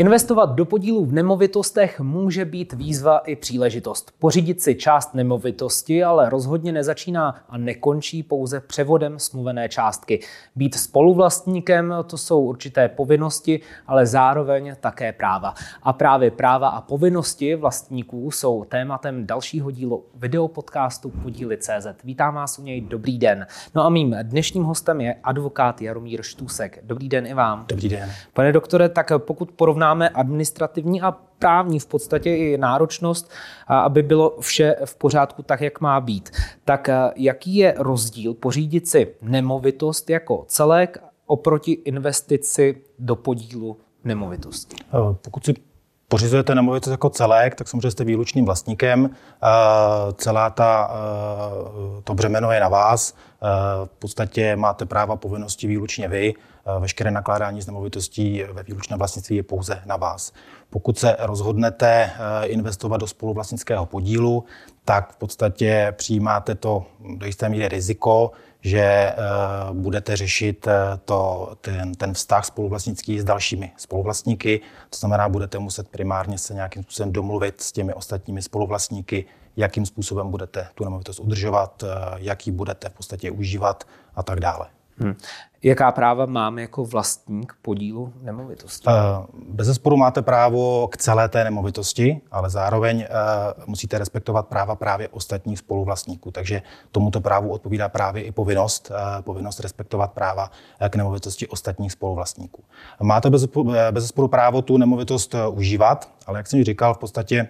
Investovat do podílů v nemovitostech může být výzva i příležitost. Pořídit si část nemovitosti ale rozhodně nezačíná a nekončí pouze převodem smluvené částky. Být spoluvlastníkem to jsou určité povinnosti, ale zároveň také práva. A právě práva a povinnosti vlastníků jsou tématem dalšího dílu videopodcastu Podíly.cz. Vítám vás u něj, dobrý den. No a mým dnešním hostem je advokát Jaromír Štůsek. Dobrý den i vám. Dobrý den. Pane doktore, tak pokud porovnáme známe administrativní a právní v podstatě i náročnost, aby bylo vše v pořádku tak, jak má být. Tak jaký je rozdíl pořídit si nemovitost jako celek oproti investici do podílu nemovitosti? Pokud si pořizujete nemovitost jako celek, tak samozřejmě jste výlučným vlastníkem. Eh, celá ta, eh, to břemeno je na vás. V podstatě máte práva povinnosti výlučně vy. Veškeré nakládání s nemovitostí ve výlučném vlastnictví je pouze na vás. Pokud se rozhodnete investovat do spoluvlastnického podílu, tak v podstatě přijímáte to do jisté míry riziko, že uh, budete řešit uh, to, ten, ten vztah spoluvlastnický s dalšími spoluvlastníky. To znamená, budete muset primárně se nějakým způsobem domluvit s těmi ostatními spoluvlastníky, jakým způsobem budete tu nemovitost udržovat, uh, jaký budete v podstatě užívat a tak dále. Hmm. Jaká práva máme jako vlastník podílu nemovitosti? Bez zesporu máte právo k celé té nemovitosti, ale zároveň musíte respektovat práva právě ostatních spoluvlastníků. Takže tomuto právu odpovídá právě i povinnost, povinnost respektovat práva k nemovitosti ostatních spoluvlastníků. Máte bez zesporu právo tu nemovitost užívat, ale jak jsem říkal, v podstatě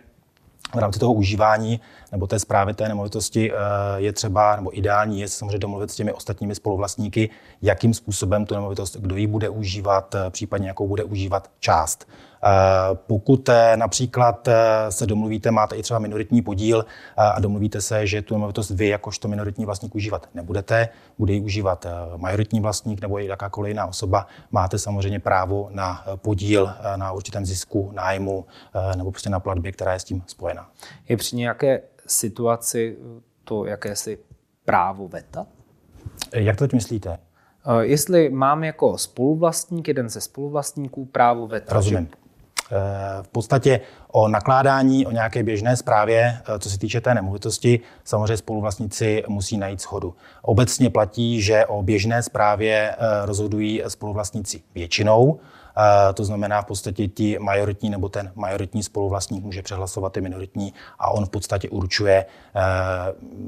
v rámci toho užívání nebo té zprávy té nemovitosti eh, je třeba, nebo ideální je samozřejmě domluvit s těmi ostatními spoluvlastníky, jakým způsobem tu nemovitost, kdo ji bude užívat, eh, případně jakou bude užívat část. Eh, pokud například se domluvíte, máte i třeba minoritní podíl a domluvíte se, že tu nemovitost vy jakožto minoritní vlastník užívat nebudete, bude ji užívat majoritní vlastník nebo jakákoliv jiná osoba, máte samozřejmě právo na podíl na určitém zisku, nájmu nebo prostě na platbě, která je s tím spojená. Je při nějaké situaci to jakési právo veta? Jak to teď myslíte? Jestli mám jako spoluvlastník, jeden ze spoluvlastníků právo veta. Rozumím. Eh, v podstatě o nakládání, o nějaké běžné zprávě, eh, co se týče té nemovitosti, samozřejmě spoluvlastníci musí najít schodu. Obecně platí, že o běžné zprávě eh, rozhodují spoluvlastníci většinou, to znamená v podstatě ti majoritní nebo ten majoritní spoluvlastník může přehlasovat ty minoritní a on v podstatě určuje eh,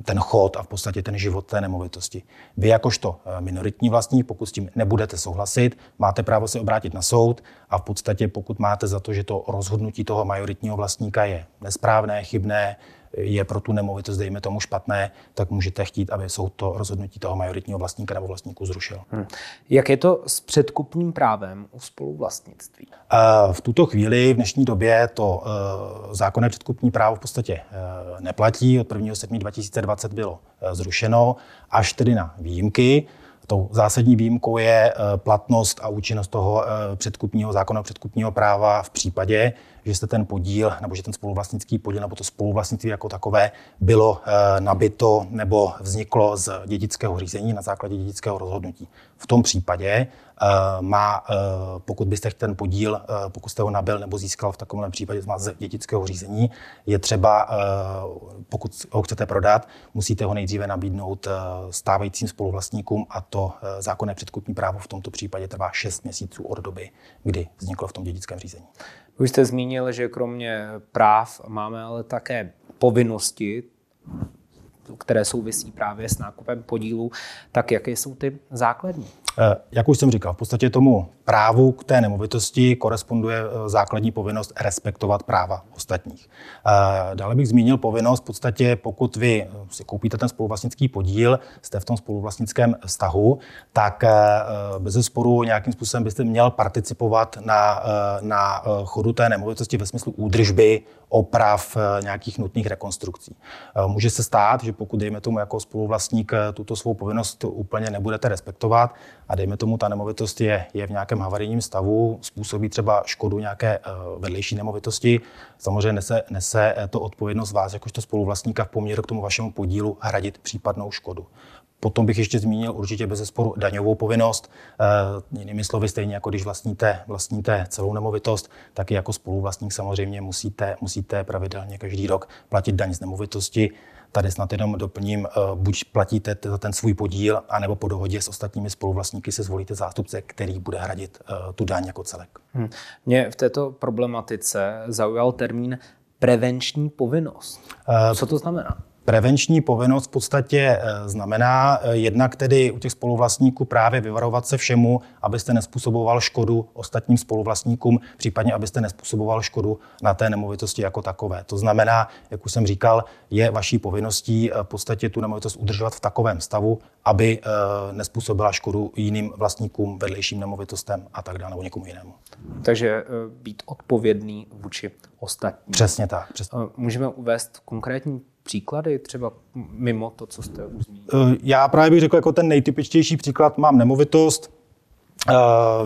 ten chod a v podstatě ten život té nemovitosti. Vy jakožto eh, minoritní vlastník, pokud s tím nebudete souhlasit, máte právo se obrátit na soud a v podstatě pokud máte za to, že to rozhodnutí toho majoritního vlastníka je nesprávné, chybné, je pro tu nemovitost, dejme tomu, špatné, tak můžete chtít, aby soud to rozhodnutí toho majoritního vlastníka nebo vlastníku zrušil. Hmm. Jak je to s předkupním právem u spoluvlastnictví? V tuto chvíli, v dnešní době, to e, zákonné předkupní právo v podstatě e, neplatí. Od 1. 7. 2020 bylo zrušeno, až tedy na výjimky. Tou zásadní výjimkou je platnost a účinnost toho předkupního zákona předkupního práva v případě, že jste ten podíl, nebo že ten spoluvlastnický podíl, nebo to spoluvlastnictví jako takové bylo e, nabito nebo vzniklo z dědického řízení na základě dědického rozhodnutí. V tom případě e, má, e, pokud byste ten podíl, pokud jste ho nabil nebo získal v takovém případě z dědického řízení, je třeba, pokud ho chcete prodat, musíte ho nejdříve nabídnout stávajícím spoluvlastníkům a to zákonné předkupní právo v tomto případě trvá 6 měsíců od doby, kdy vzniklo v tom dědickém řízení. Už jste zmínil, že kromě práv máme ale také povinnosti, které souvisí právě s nákupem podílů. Tak jaké jsou ty základní? Eh, jak už jsem říkal, v podstatě tomu právu k té nemovitosti koresponduje eh, základní povinnost respektovat práva ostatních. Eh, dále bych zmínil povinnost, v podstatě pokud vy si koupíte ten spoluvlastnický podíl, jste v tom spoluvlastnickém vztahu, tak bez sporu nějakým způsobem byste měl participovat na, na chodu té nemovitosti ve smyslu údržby, oprav, nějakých nutných rekonstrukcí. Může se stát, že pokud, dejme tomu, jako spoluvlastník tuto svou povinnost úplně nebudete respektovat, a dejme tomu, ta nemovitost je, je v nějakém havarijním stavu, způsobí třeba škodu nějaké uh, vedlejší nemovitosti, samozřejmě nese, nese to odpovědnost vás jakožto spoluvlastníka v poměru k tomu vašemu podílu hradit případnou škodu. Potom bych ještě zmínil určitě bez zesporu daňovou povinnost. Jinými slovy, stejně jako když vlastníte, vlastníte celou nemovitost, tak i jako spoluvlastník samozřejmě musíte, musíte pravidelně každý rok platit daň z nemovitosti. Tady snad jenom doplním, eh, buď platíte za ten svůj podíl, anebo po dohodě s ostatními spoluvlastníky se zvolíte zástupce, který bude hradit eh, tu daň jako celek. Hmm. Mě v této problematice zaujal termín prevenční povinnost. Eh, Co to znamená? Prevenční povinnost v podstatě eh, znamená eh, jednak tedy u těch spoluvlastníků právě vyvarovat se všemu, abyste nespůsoboval škodu ostatním spoluvlastníkům, případně abyste nespůsoboval škodu na té nemovitosti jako takové. To znamená, jak už jsem říkal, je vaší povinností eh, v podstatě tu nemovitost udržovat v takovém stavu, aby nespůsobila škodu jiným vlastníkům, vedlejším nemovitostem a tak dále, nebo někomu jinému. Takže být odpovědný vůči ostatním. Přesně tak. Přesně. Můžeme uvést konkrétní příklady třeba mimo to, co jste už zmínil? Eh, já právě bych řekl, jako ten nejtypičtější příklad, mám nemovitost, eh,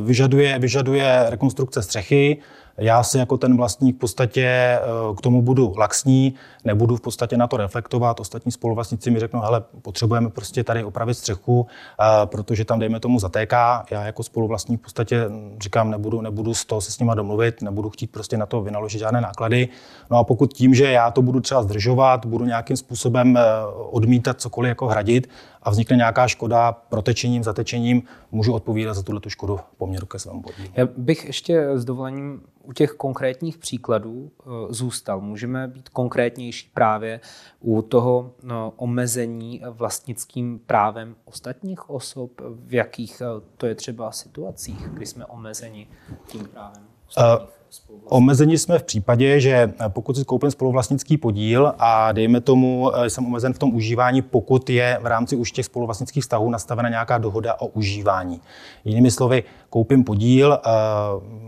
vyžaduje, vyžaduje rekonstrukce střechy, já si jako ten vlastník v podstatě eh, k tomu budu laxní, nebudu v podstatě na to reflektovat. Ostatní spoluvlastníci mi řeknou, hele, potřebujeme prostě tady opravit střechu, eh, protože tam, dejme tomu, zatéká. Já jako spoluvlastník v podstatě hm, říkám, nebudu, nebudu z toho se s nima domluvit, nebudu chtít prostě na to vynaložit žádné náklady. No a pokud tím, že já to budu třeba zdržovat, budu nějakým způsobem eh, odmítat cokoliv jako hradit a vznikne nějaká škoda protečením, zatečením, můžu odpovídat za tuhle škodu poměru ke svému podílu. Já bych ještě s dovolením u těch konkrétních příkladů eh, zůstal. Můžeme být konkrétnější právě u toho no, omezení vlastnickým právem ostatních osob, v jakých eh, to je třeba situacích, kdy jsme omezeni tím právem ostatních. Omezení jsme v případě, že pokud si koupím spoluvlastnický podíl a dejme tomu, eh, jsem omezen v tom užívání, pokud je v rámci už těch spoluvlastnických vztahů nastavena nějaká dohoda o užívání. Jinými slovy, koupím podíl, eh,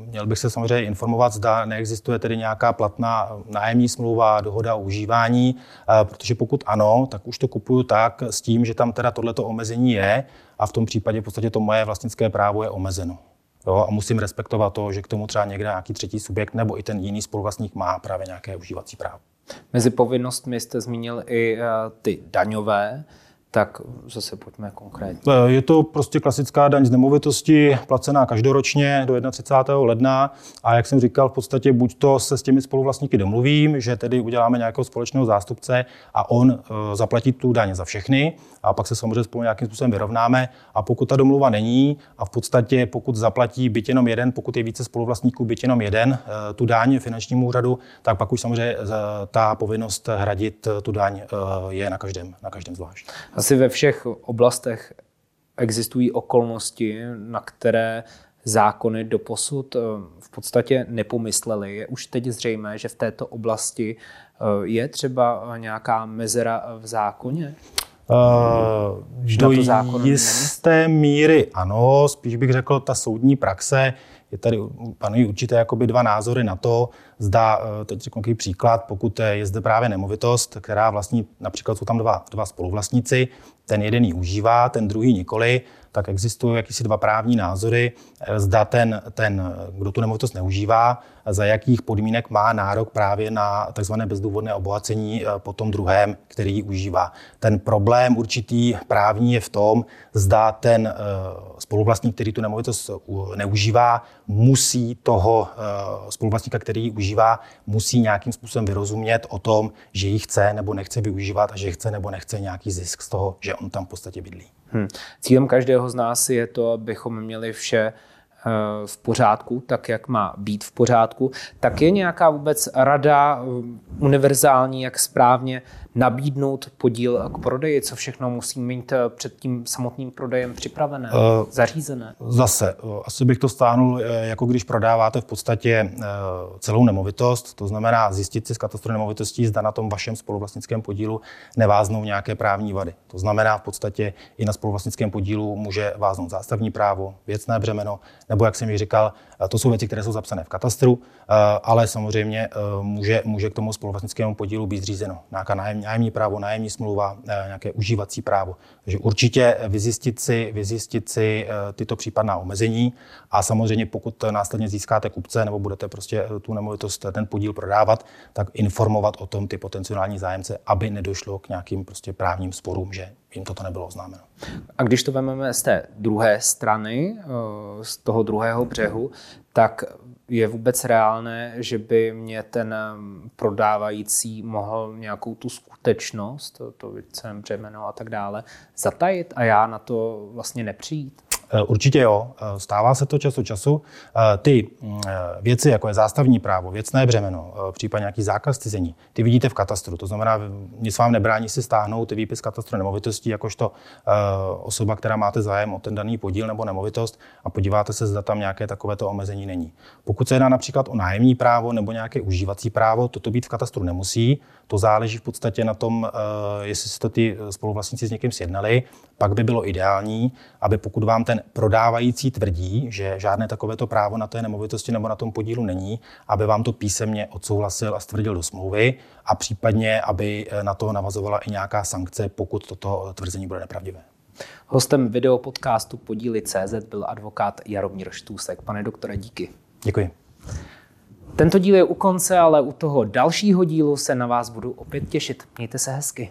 měl bych se samozřejmě informovat, zda neexistuje tedy nějaká platná nájemní smlouva, dohoda o užívání, eh, protože pokud ano, tak už to kupuju tak s tím, že tam teda tohleto omezení je a v tom případě v podstatě to moje vlastnické právo je omezeno. Jo, a musím respektovat to, že k tomu třeba někde nějaký třetí subjekt nebo i ten jiný spoluvlastník má právě nějaké užívací právo. Mezi povinnostmi jste zmínil i uh, ty daňové. Tak zase pojďme konkrétně. Eh, je to prostě klasická daň z nemovitosti, placená každoročně do 31. ledna. A jak jsem říkal, v podstatě buď to se s těmi spoluvlastníky domluvím, že tedy uděláme nějakého společného zástupce a on uh, zaplatí tu daň za všechny. A pak se samozřejmě spolu nějakým způsobem vyrovnáme. A pokud ta domluva není a v podstatě pokud zaplatí byt jenom jeden, pokud je více spoluvlastníků byt jenom jeden uh, tu daň finančnímu úřadu, tak pak už samozřejmě ta povinnost hradit tu daň je na každém, na každém zvlášť asi ve všech oblastech existují okolnosti, na které zákony doposud eh, v podstatě nepomysleli. Je už teď zřejmé, že v této oblasti eh, je třeba nějaká mezera v zákoně? Uh, do jisté míry ano, spíš bych řekl, ta soudní praxe je tady, panují určité jakoby dva názory na to, zda, teď řeknu nějaký příklad, pokud je zde právě nemovitost, která vlastní, například jsou tam dva, dva spoluvlastníci, ten jeden ji užívá, ten druhý nikoli, tak existují jakýsi dva právní názory, eh, zda ten, ten, kdo tu nemovitost neužívá, za jakých podmínek má nárok právě na tzv. bezdůvodné obohacení eh, po tom druhém, který ji užívá. Ten problém určitý právní je v tom, zda ten eh, spoluvlastník, který tu nemovitost neužívá, musí toho spoluvlastníka, který ji užívá, musí nějakým způsobem vyrozumět o tom, že ji chce nebo nechce využívat a že chce nebo nechce nějaký zisk z toho, že on tam v podstatě bydlí. Hmm. Cílem každého z nás je to, abychom měli vše eh, v pořádku, tak jak má být v pořádku, tak je nějaká vůbec rada eh, univerzální, jak správně nabídnout podíl k prodeji, co všechno musí mít eh, před tím samotným prodejem připravené, uh, zařízené? Zase, asi bych to stánul, jako když prodáváte v podstatě celou nemovitost, to znamená zjistit si z katastru nemovitostí, zda na tom vašem spoluvlastnickém podílu neváznou nějaké právní vady. To znamená v podstatě i na spoluvlastnickém podílu může váznout zástavní právo, věcné břemeno, nebo jak jsem ji říkal, to jsou věci, které jsou zapsané v katastru, ale samozřejmě může, může k tomu spoluvlastnickému spoluvlastnickému podílu být zřízeno. Nějaká nájemní, nájemní právo, nájemní smlouva, nějaké užívací právo. Takže určitě vyzjistit si, vyzjistit si tyto případná omezení a samozřejmě pokud následně získáte kupce nebo budete prostě tu nemovitost, ten podíl prodávat, tak informovat o tom ty potenciální zájemce, aby nedošlo k nějakým prostě právním sporům, že jim toto nebylo oznámeno. A když to vezmeme z té druhé strany, z toho druhého břehu, tak je vůbec reálné, že by mě ten prodávající mohl nějakou tu skutečnost, to, to více břemeno a tak dále, zatajit a já na to vlastně nepřijít? Eh, určitě jo, eh, stává se to času času. Eh, ty mm, věci, jako je zástavní právo, věcné břemeno, případně nějaký zákaz cizení, ty vidíte v katastru. To znamená, nic vám nebrání si stáhnout výpis katastru nemovitostí, jakožto osoba, která máte zájem o ten daný podíl nebo nemovitost a podíváte se, zda tam nějaké takovéto omezení není. Pokud se jedná například o nájemní právo nebo nějaké užívací právo, toto být v katastru nemusí. To záleží v podstatě na tom, jestli to ty spoluvlastníci s někým sjednali. Pak by bylo ideální, aby pokud vám ten prodávající tvrdí, že žádné takovéto právo na té nemovitosti nebo na tom podílu není, aby vám to písemně odsouhlasil a stvrdil do smlouvy a případně, aby na to navazovala i nějaká sankce, pokud toto tvrzení bude nepravdivé. Hostem videopodcastu Podíly CZ byl advokát Jaromír Štůsek. Pane doktore, díky. Děkuji. Tento díl je u konce, ale u toho dalšího dílu se na vás budu opět těšit. Mějte se hezky.